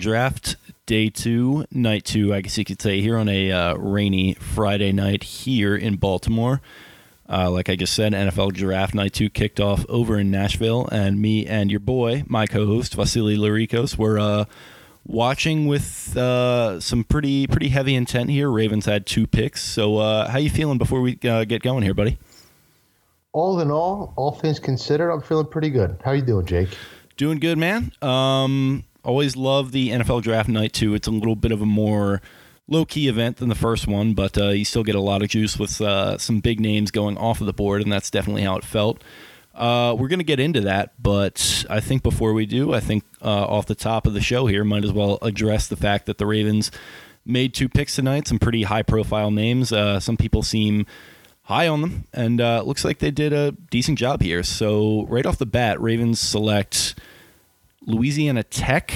draft day two, night two, I guess you could say, here on a uh, rainy Friday night here in Baltimore. Uh, like I just said, NFL draft night two kicked off over in Nashville, and me and your boy, my co-host Vasily Larikos, were uh, watching with uh, some pretty pretty heavy intent here. Ravens had two picks, so uh, how you feeling before we uh, get going here, buddy? All in all, all things considered, I'm feeling pretty good. How you doing, Jake? Doing good, man. Um, always love the NFL draft night too. It's a little bit of a more low key event than the first one, but uh, you still get a lot of juice with uh, some big names going off of the board, and that's definitely how it felt. Uh, we're going to get into that, but I think before we do, I think uh, off the top of the show here, might as well address the fact that the Ravens made two picks tonight, some pretty high profile names. Uh, some people seem high on them, and uh, looks like they did a decent job here. So, right off the bat, Ravens select Louisiana Tech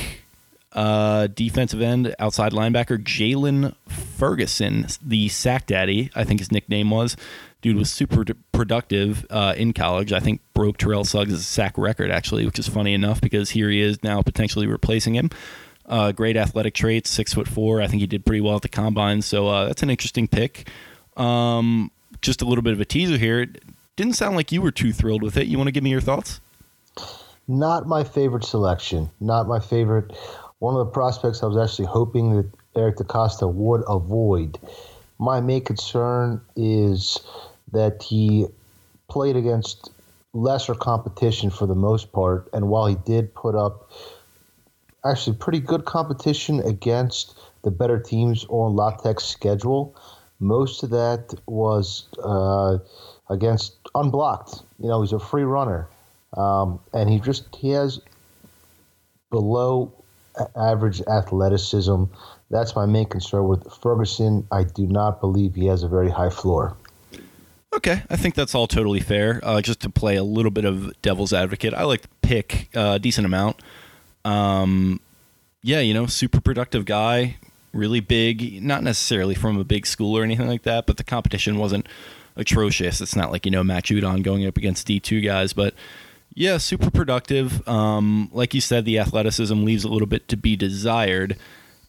uh, defensive end, outside linebacker Jaylon Ferguson, the sack daddy, I think his nickname was. Dude was super productive uh, in college. I think broke Terrell Suggs' sack record, actually, which is funny enough because here he is now potentially replacing him. Uh, great athletic traits, six foot four. I think he did pretty well at the combine, so uh, that's an interesting pick. Um, just a little bit of a teaser here. It Didn't sound like you were too thrilled with it. You want to give me your thoughts? Not my favorite selection. Not my favorite. One of the prospects I was actually hoping that Eric DeCosta would avoid. My main concern is that he played against lesser competition for the most part, and while he did put up actually pretty good competition against the better teams on La Tech's schedule, most of that was uh, against unblocked. You know, he's a free runner. Um, and he just he has below average athleticism. That's my main concern with Ferguson. I do not believe he has a very high floor. Okay, I think that's all totally fair. Uh, just to play a little bit of devil's advocate, I like to pick a decent amount. Um, yeah, you know, super productive guy, really big. Not necessarily from a big school or anything like that, but the competition wasn't atrocious. It's not like you know Matt Judon going up against D two guys, but yeah, super productive. Um, like you said, the athleticism leaves a little bit to be desired.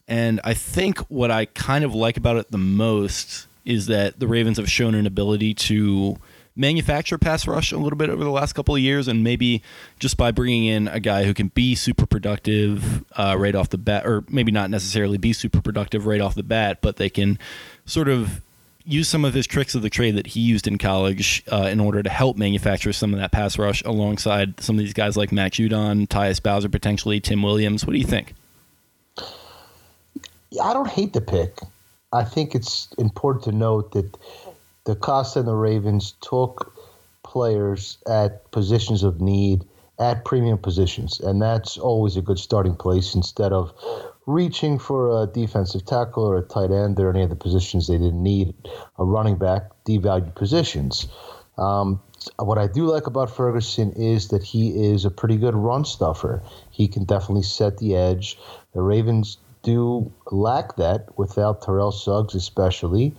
And I think what I kind of like about it the most is that the Ravens have shown an ability to manufacture pass rush a little bit over the last couple of years, and maybe just by bringing in a guy who can be super productive uh, right off the bat, or maybe not necessarily be super productive right off the bat, but they can sort of use some of his tricks of the trade that he used in college uh, in order to help manufacture some of that pass rush alongside some of these guys like Matt Judon, Tyus Bowser, potentially Tim Williams. What do you think? I don't hate the pick. I think it's important to note that DeCosta and the Ravens took players at positions of need at premium positions, and that's always a good starting place instead of reaching for a defensive tackle or a tight end or any of the positions they didn't need, a running back, devalued positions. Um, what I do like about Ferguson is that he is a pretty good run stuffer. He can definitely set the edge. The Ravens do lack that without Terrell Suggs, especially,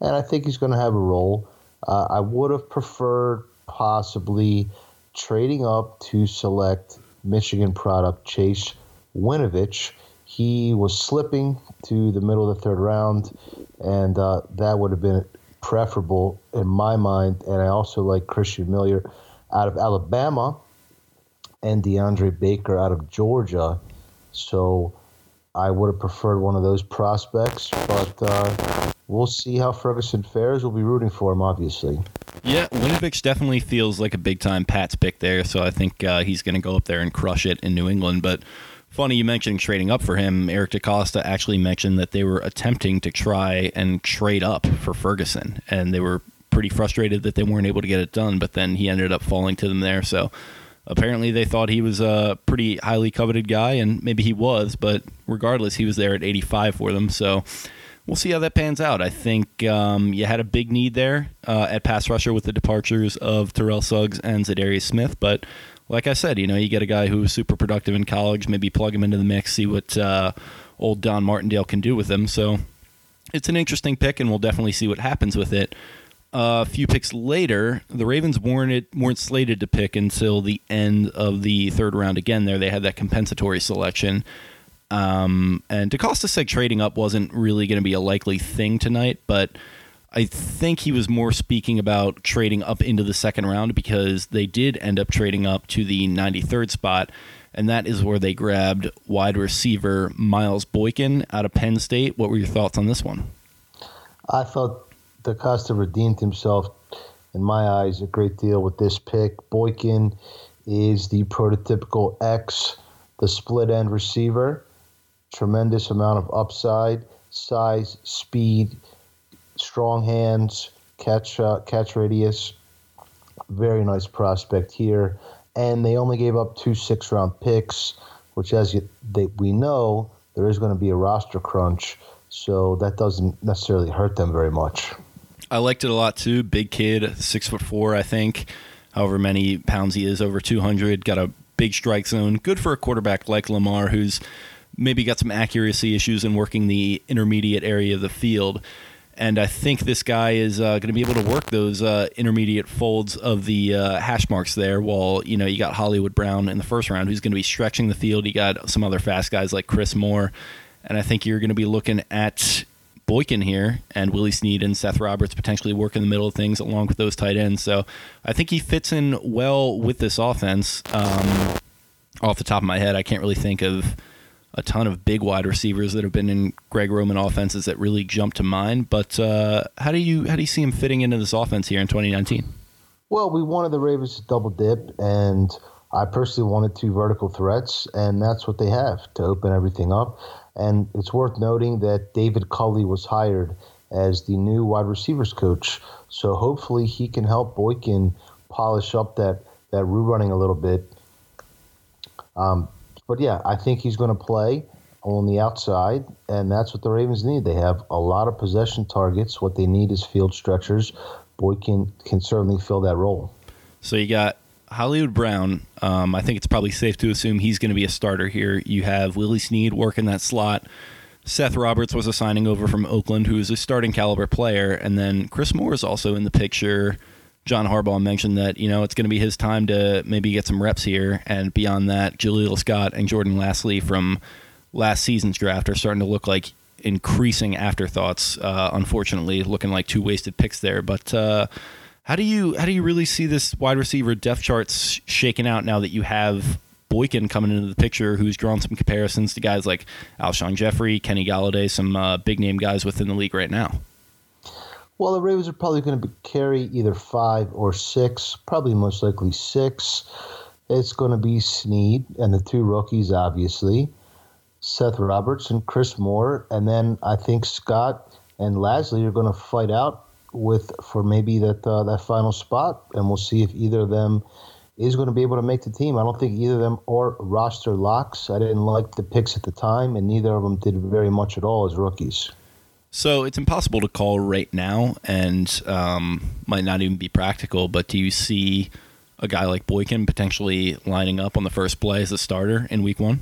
and I think he's going to have a role. Uh, I would have preferred possibly trading up to select Michigan product Chase Winovich. He was slipping to the middle of the third round, and uh, that would have been preferable in my mind. And I also like Christian Miller out of Alabama and DeAndre Baker out of Georgia. So I would have preferred one of those prospects, but uh, we'll see how Ferguson fares. We'll be rooting for him, obviously. Yeah, Winovich definitely feels like a big time Pats pick there, so I think uh, he's going to go up there and crush it in New England. But funny you mentioned trading up for him. Eric DeCosta actually mentioned that they were attempting to try and trade up for Ferguson, and they were pretty frustrated that they weren't able to get it done. But then he ended up falling to them there. So apparently they thought he was a pretty highly coveted guy, and maybe he was. But regardless, he was there at 85 for them. So we'll see how that pans out. I think um, you had a big need there uh, at pass rusher with the departures of Terrell Suggs and Za'Darius Smith, but like I said, you know, you get a guy who was super productive in college, maybe plug him into the mix, see what uh, old Don Martindale can do with him. So it's an interesting pick, and we'll definitely see what happens with it. Uh, a few picks later, the Ravens weren't weren't slated to pick until the end of the third round. Again, there they had that compensatory selection, um, and DeCosta said trading up wasn't really going to be a likely thing tonight, but I think he was more speaking about trading up into the second round because they did end up trading up to the 93rd spot, and that is where they grabbed wide receiver Miles Boykin out of Penn State. What were your thoughts on this one? I thought DeCosta redeemed himself, in my eyes, a great deal with this pick. Boykin is the prototypical X, the split end receiver. Tremendous amount of upside, size, speed strong hands, catch uh, catch radius. Very nice prospect here, and they only gave up two six round picks, which as you, they, we know there is going to be a roster crunch, so that doesn't necessarily hurt them very much. I liked it a lot too. Big kid, six foot four, I think. However many pounds he is, over two hundred. Got a big strike zone. Good for a quarterback like Lamar, who's maybe got some accuracy issues in working the intermediate area of the field and I think this guy is uh, going to be able to work those uh, intermediate folds of the uh, hash marks there. While you know you got Hollywood Brown in the first round, who's going to be stretching the field. You got some other fast guys like Chris Moore, and I think you're going to be looking at Boykin here and Willie Snead and Seth Roberts potentially work in the middle of things along with those tight ends. So I think he fits in well with this offense. Um, off the top of my head, I can't really think of a ton of big wide receivers that have been in Greg Roman offenses that really jump to mind. But uh, how do you how do you see him fitting into this offense here in 2019? Well, we wanted the Ravens to double dip, and I personally wanted two vertical threats, and that's what they have to open everything up. And it's worth noting that David Culley was hired as the new wide receivers coach, so hopefully he can help Boykin polish up that that route running a little bit. Um, but yeah, I think he's going to play on the outside, and that's what the Ravens need. They have a lot of possession targets. What they need is field stretchers. Boykin can certainly fill that role. So you got Hollywood Brown. Um, I think it's probably safe to assume he's going to be a starter here. You have Willie Snead working that slot. Seth Roberts was a signing over from Oakland, who is a starting caliber player, and then Chris Moore is also in the picture. John Harbaugh mentioned that you know it's going to be his time to maybe get some reps here, and beyond that, Jaleel Scott and Jordan Lasley from last season's draft are starting to look like increasing afterthoughts. Uh, unfortunately, looking like two wasted picks there. But uh, how do you how do you really see this wide receiver depth charts shaking out now that you have Boykin coming into the picture, who's drawn some comparisons to guys like Alshon Jeffery, Kenny Golladay, some uh, big name guys within the league right now? Well, the Ravens are probably going to be, carry either five or six, probably most likely six. It's going to be Snead and the two rookies, obviously, Seth Roberts and Chris Moore, and then I think Scott and Lasley are going to fight out with for maybe that uh, that final spot, and we'll see if either of them is going to be able to make the team. I don't think either of them are roster locks. I didn't like the picks at the time, and neither of them did very much at all as rookies. So it's impossible to call right now, and um, might not even be practical. But do you see a guy like Boykin potentially lining up on the first play as a starter in Week One?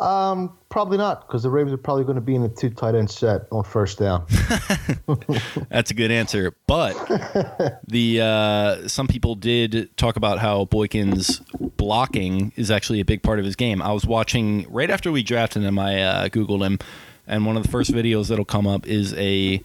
Um, probably not, because the Ravens are probably going to be in a two tight end set on first down. That's a good answer. But the uh, some people did talk about how Boykin's blocking is actually a big part of his game. I was watching right after we drafted him. I uh, googled him, and one of the first videos that'll come up is a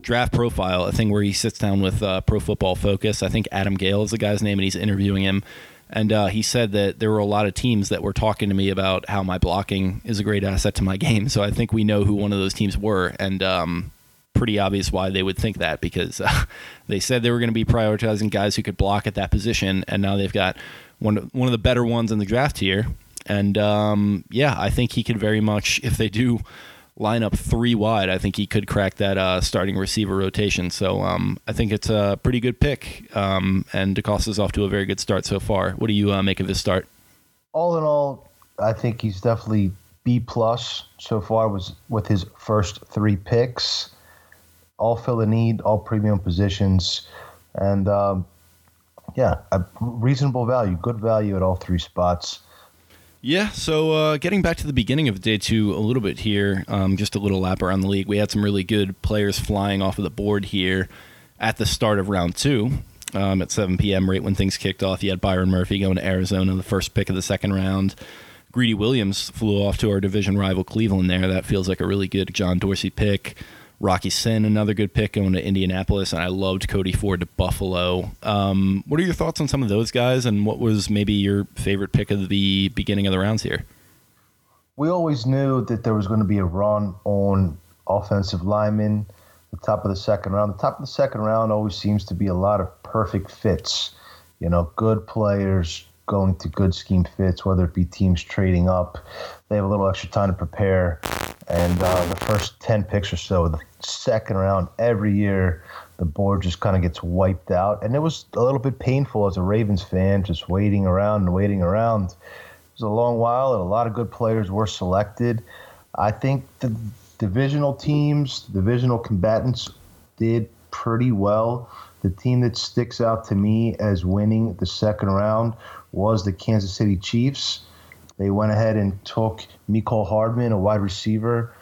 draft profile, a thing where he sits down with uh, Pro Football Focus. I think Adam Gale is the guy's name, and he's interviewing him. And uh, he said that there were a lot of teams that were talking to me about how my blocking is a great asset to my game. So I think we know who one of those teams were, and um, pretty obvious why they would think that because uh, they said they were going to be prioritizing guys who could block at that position, and now they've got one one of the better ones in the draft here. And um, yeah, I think he could very much, if they do line up three wide, I think he could crack that uh, starting receiver rotation. So um, I think it's a pretty good pick. Um, and DeCosta's off to a very good start so far. What do you uh, make of his start? All in all, I think he's definitely B plus so far. Was with his first three picks, all fill the need, all premium positions, and um, yeah, a reasonable value, good value at all three spots. Yeah, so uh, getting back to the beginning of day two a little bit here, um, just a little lap around the league. We had some really good players flying off of the board here at the start of round two um, at 7 p.m., right when things kicked off. You had Byron Murphy going to Arizona, the first pick of the second round. Greedy Williams flew off to our division rival Cleveland there. That feels like a really good John Dorsey pick. Rock Ya-Sin, another good pick going to Indianapolis, and I loved Cody Ford to Buffalo. Um, what are your thoughts on some of those guys, and what was maybe your favorite pick of the beginning of the rounds here? We always knew that there was going to be a run on offensive linemen. The top of the second round. The top of the second round always seems to be a lot of perfect fits. You know, good players going to good scheme fits, whether it be teams trading up. They have a little extra time to prepare. And uh, the first 10 picks or so the second round, every year, the board just kind of gets wiped out. And it was a little bit painful as a Ravens fan, just waiting around and waiting around. It was a long while, and a lot of good players were selected. I think the divisional teams, divisional combatants did pretty well. The team that sticks out to me as winning the second round was the Kansas City Chiefs. They went ahead and took Mecole Hardman, a wide receiver,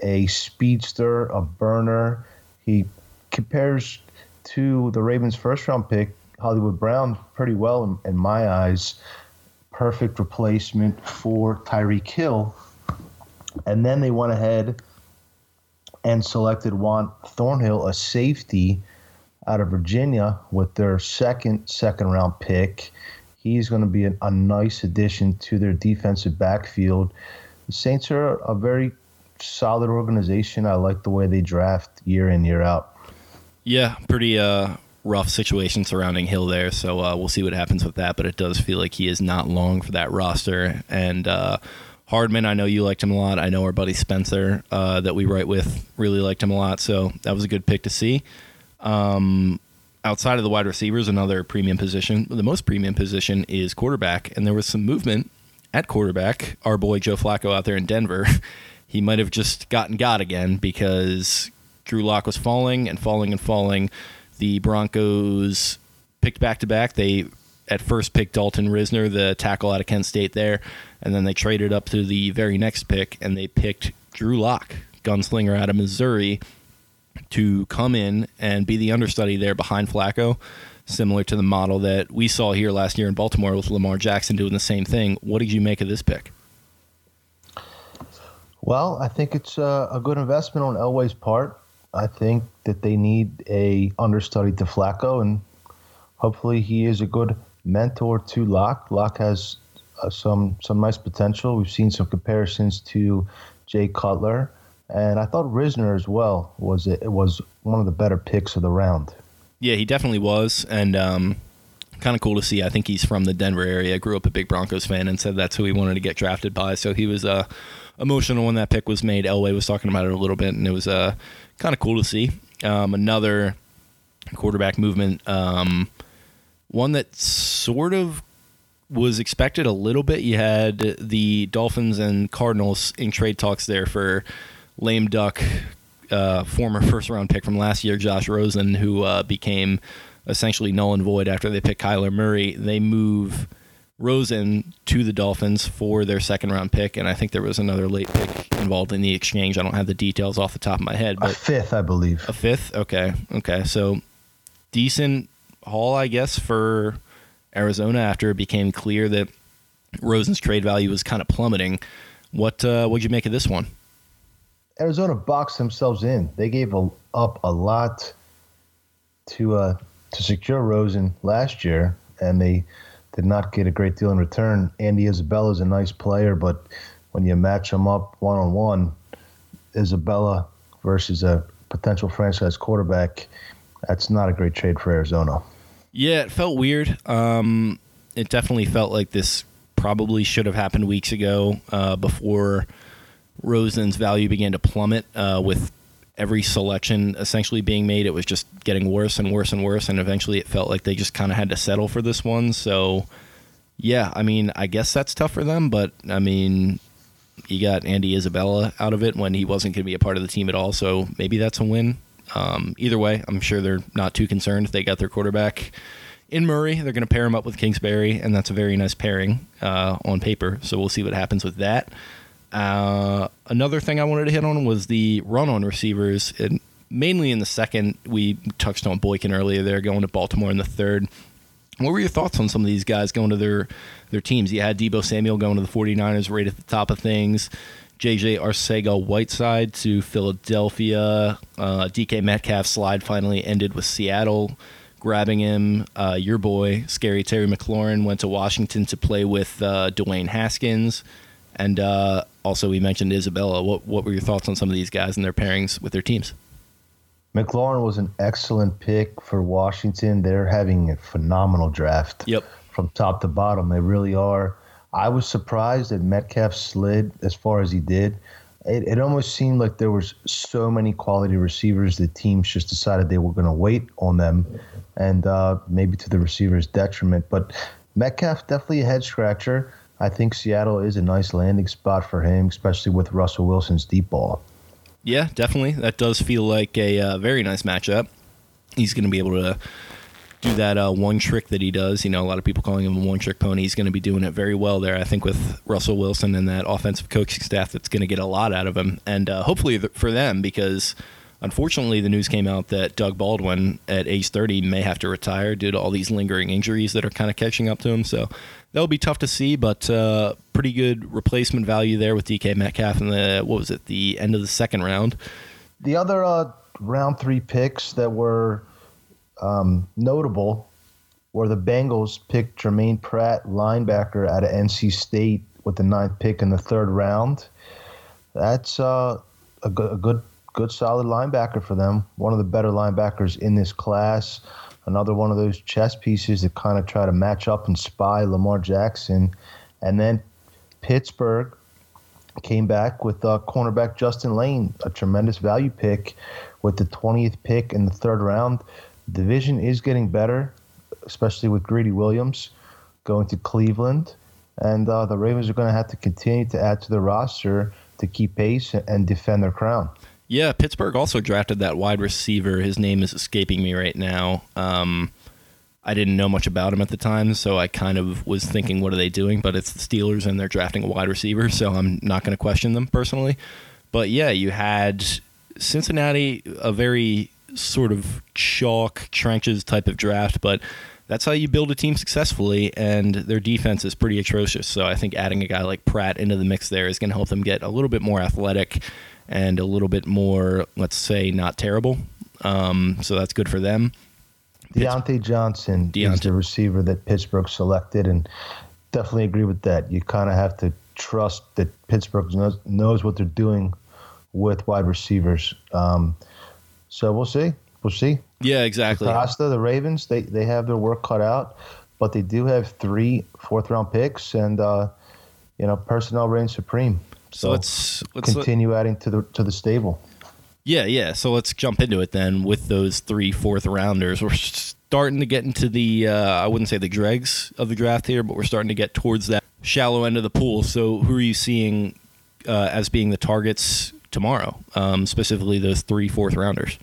a speedster, a burner. He compares to the Ravens' first round pick, Hollywood Brown, pretty well in, in my eyes. Perfect replacement for Tyreek Hill. And then they went ahead and selected Juan Thornhill, a safety out of Virginia, with their second second round pick. He's going to be an, a nice addition to their defensive backfield. The Saints are a very solid organization. I like the way they draft year in year out. Yeah, pretty uh, rough situation surrounding Hill there. So uh, we'll see what happens with that. But it does feel like he is not long for that roster. And uh, Hardman, I know you liked him a lot. I know our buddy Spencer uh, that we write with really liked him a lot. So that was a good pick to see. Um, outside of the wide receivers, another premium position, the most premium position is quarterback. And there was some movement at quarterback. Our boy Joe Flacco out there in Denver, he might have just gotten got again because Drew Lock was falling and falling and falling. The Broncos picked back to back. They at first picked Dalton Risner, the tackle out of Kent State there, and then they traded up to the very next pick and they picked Drew Lock, gunslinger out of Missouri, to come in and be the understudy there behind Flacco, similar to the model that we saw here last year in Baltimore with Lamar Jackson doing the same thing. What did you make of this pick? Well, I think it's a, a good investment on Elway's part. I think that they need a understudy to Flacco, and hopefully he is a good mentor to Lock. Lock has uh, some some nice potential. We've seen some comparisons to Jay Cutler, and I thought Risner as well was it was one of the better picks of the round. Yeah, he definitely was, and um, kind of cool to see. I think he's from the Denver area. Grew up a big Broncos fan, and said that's who he wanted to get drafted by. So he was uh, emotional when that pick was made. Elway was talking about it a little bit, and it was uh, kind of cool to see. Um, another quarterback movement, um, one that sort of was expected a little bit. You had the Dolphins and Cardinals in trade talks there for lame duck, uh, former first round pick from last year, Josh Rosen, who uh, became essentially null and void after they picked Kyler Murray. They move Rosen to the Dolphins for their second round pick, and I think there was another late pick involved in the exchange. I don't have the details off the top of my head, but A fifth, I believe. a fifth. Okay, okay, so decent haul, I guess, for Arizona after it became clear that Rosen's trade value was kind of plummeting. What uh, what'd you make of this one? Arizona boxed themselves in. They gave a, up a lot to uh, to secure Rosen last year, and they did not get a great deal in return. Andy Isabella is a nice player, but when you match him up one on one, Isabella versus a potential franchise quarterback, that's not a great trade for Arizona. Yeah, it felt weird. Um, it definitely felt like this probably should have happened weeks ago uh, before Rosen's value began to plummet uh, with every selection essentially being made. It was just getting worse and worse and worse, and eventually it felt like they just kind of had to settle for this one. So, yeah, I mean, I guess that's tough for them, but I mean, you got Andy Isabella out of it when he wasn't going to be a part of the team at all. So maybe that's a win. Um, either way, I'm sure they're not too concerned. They got their quarterback in Murray. They're going to pair him up with Kingsbury, and that's a very nice pairing uh, on paper. So we'll see what happens with that. Uh, another thing I wanted to hit on was the run on receivers, and mainly in the second. We touched on Boykin earlier. They're going to Baltimore in the third. What were your thoughts on some of these guys going to their their teams? You had Deebo Samuel going to the 49ers right at the top of things. JJ Arcega Whiteside to Philadelphia. Uh, DK Metcalf slide finally ended with Seattle grabbing him. Uh, your boy, Scary Terry McLaurin, went to Washington to play with uh, Dwayne Haskins. And uh, also, we mentioned Isabella. What, what were your thoughts on some of these guys and their pairings with their teams? McLaurin was an excellent pick for Washington. They're having a phenomenal draft. Yep. From top to bottom, they really are. I was surprised that Metcalf slid as far as he did. It, it almost seemed like there was so many quality receivers that teams just decided they were going to wait on them, and uh, maybe to the receivers' detriment. But Metcalf definitely a head scratcher. I think Seattle is a nice landing spot for him, especially with Russell Wilson's deep ball. Yeah, definitely. That does feel like a uh, very nice matchup. He's going to be able to do that uh, one trick that he does. You know, a lot of people calling him a one trick pony. He's going to be doing it very well there. I think with Russell Wilson and that offensive coaching staff, that's going to get a lot out of him, and uh, hopefully for them because. Unfortunately, the news came out that Doug Baldwin, at age 30, may have to retire due to all these lingering injuries that are kind of catching up to him. So that'll be tough to see, but uh, pretty good replacement value there with DK Metcalf in the what was it, the end of the second round. The other uh, round three picks that were um, notable were the Bengals picked Jermaine Pratt, linebacker out of NC State, with the ninth pick in the third round. That's uh, a, good, a good, good, solid linebacker for them. One of the better linebackers in this class. Another one of those chess pieces that kind of try to match up and spy Lamar Jackson. And then Pittsburgh came back with uh, cornerback Justin Layne, a tremendous value pick with the 20th pick in the third round. Division is getting better, especially with Greedy Williams going to Cleveland. And uh, the Ravens are going to have to continue to add to the roster to keep pace and defend their crown. Yeah, Pittsburgh also drafted that wide receiver. His name is escaping me right now. Um, I didn't know much about him at the time, so I kind of was thinking, what are they doing? But it's the Steelers, and they're drafting a wide receiver, so I'm not going to question them personally. But yeah, you had Cincinnati, a very sort of chalk trenches type of draft, but that's how you build a team successfully, and their defense is pretty atrocious. So I think adding a guy like Pratt into the mix there is going to help them get a little bit more athletic and a little bit more, let's say, not terrible. Um, so that's good for them. Diontae Johnson Deontay. is the receiver that Pittsburgh selected, and definitely agree with that. You kind of have to trust that Pittsburgh knows, knows what they're doing with wide receivers. Um, so we'll see. We'll see. Yeah, exactly. Costa, the Ravens, they, they have their work cut out, but they do have three fourth round picks, and uh, you know personnel reigns supreme. So let's, let's continue adding to the to the stable. Yeah, yeah. So let's jump into it then with those three fourth rounders. We're starting to get into the uh, I wouldn't say the dregs of the draft here, but we're starting to get towards that shallow end of the pool. So who are you seeing uh, as being the targets tomorrow? Um, specifically, those three fourth rounders.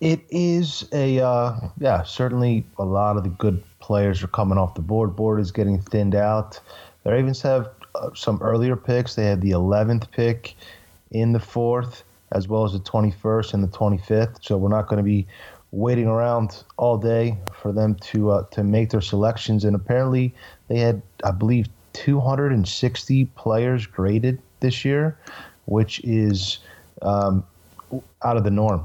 It is a uh, yeah, certainly a lot of the good players are coming off the board. Board is getting thinned out. The Ravens have some earlier picks. They had the 11th pick in the fourth, as well as the 21st and the 25th. So we're not going to be waiting around all day for them to uh, to make their selections. And apparently, they had, I believe, 260 players graded this year, which is um, out of the norm.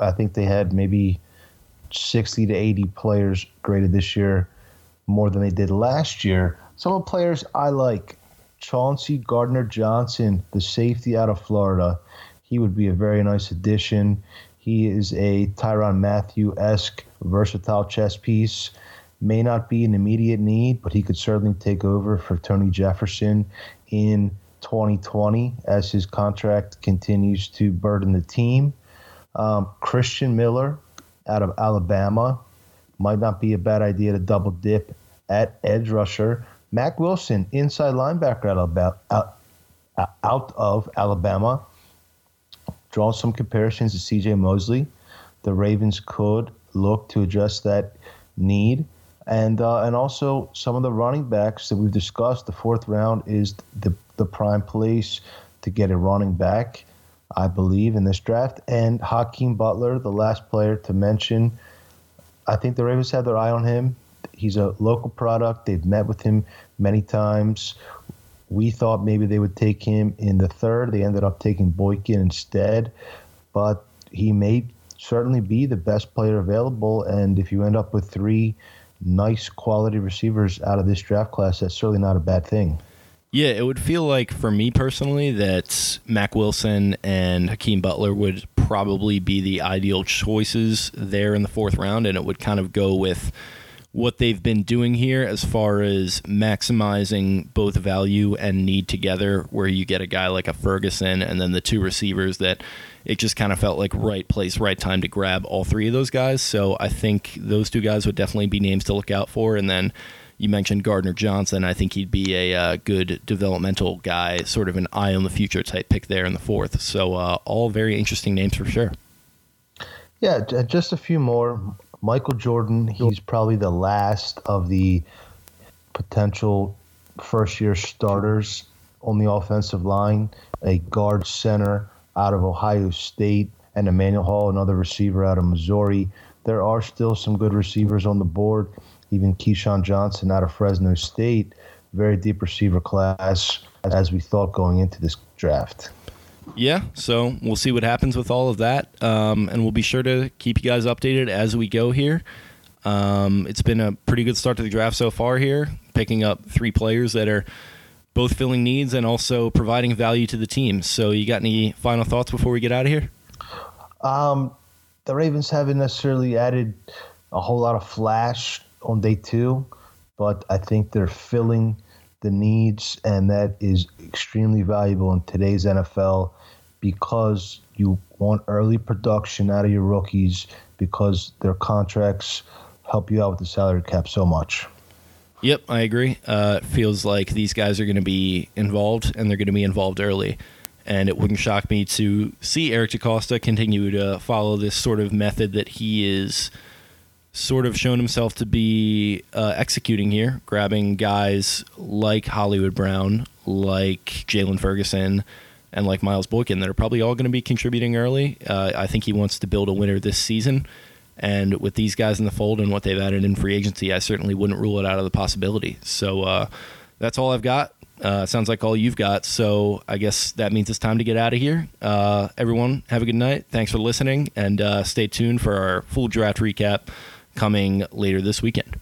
I think they had maybe 60 to 80 players graded this year, more than they did last year. Some of the players I like Chauncey Gardner Johnson, the safety out of Florida. He would be a very nice addition. He is a Tyrann Mathieu esque versatile chess piece. May not be an immediate need, but he could certainly take over for Tony Jefferson in 2020 as his contract continues to burden the team. Um, Christian Miller out of Alabama might not be a bad idea to double dip at edge rusher. Mack Wilson, inside linebacker out of, out, out of Alabama. Draw some comparisons to CJ Mosley. The Ravens could look to address that need. And uh, and also some of the running backs that we've discussed. The fourth round is the the prime place to get a running back, I believe, in this draft. And Hakeem Butler, the last player to mention, I think the Ravens have their eye on him. He's a local product. They've met with him many times. We thought maybe they would take him in the third. They ended up taking Boykin instead, but he may certainly be the best player available. And if you end up with three nice quality receivers out of this draft class, that's certainly not a bad thing. Yeah, it would feel like for me personally that Mack Wilson and Hakeem Butler would probably be the ideal choices there in the fourth round, and it would kind of go with what they've been doing here as far as maximizing both value and need together, where you get a guy like a Ferguson and then the two receivers that it just kind of felt like right place, right time to grab all three of those guys. So I think those two guys would definitely be names to look out for. And then you mentioned Gardner Johnson. I think he'd be a uh, good developmental guy, sort of an eye on the future type pick there in the fourth. So uh, all very interesting names for sure. Yeah, just a few more. Michael Jordan, he's probably the last of the potential first year starters on the offensive line, a guard center out of Ohio State, and Emmanuel Hall, another receiver out of Missouri. There are still some good receivers on the board, even KeeSean Johnson out of Fresno State, very deep receiver class as we thought going into this draft. Yeah, so we'll see what happens with all of that, um, and we'll be sure to keep you guys updated as we go here. Um, it's been a pretty good start to the draft so far here, picking up three players that are both filling needs and also providing value to the team. So, you got any final thoughts before we get out of here? Um, the Ravens haven't necessarily added a whole lot of flash on day two, but I think they're filling the needs, and that is extremely valuable in today's NFL because you want early production out of your rookies because their contracts help you out with the salary cap so much. Yep, I agree. Uh, it feels like these guys are going to be involved, and they're going to be involved early. And it wouldn't shock me to see Eric DeCosta continue to follow this sort of method that he is sort of shown himself to be uh, executing here, grabbing guys like Hollywood Brown, like Jaylon Ferguson, and like Miles Boykin that are probably all going to be contributing early. Uh, I think he wants to build a winner this season. And with these guys in the fold and what they've added in free agency, I certainly wouldn't rule it out of the possibility. So uh, that's all I've got. Uh, sounds like all you've got. So I guess that means it's time to get out of here. Uh, everyone, have a good night. Thanks for listening, and uh, stay tuned for our full draft recap coming later this weekend.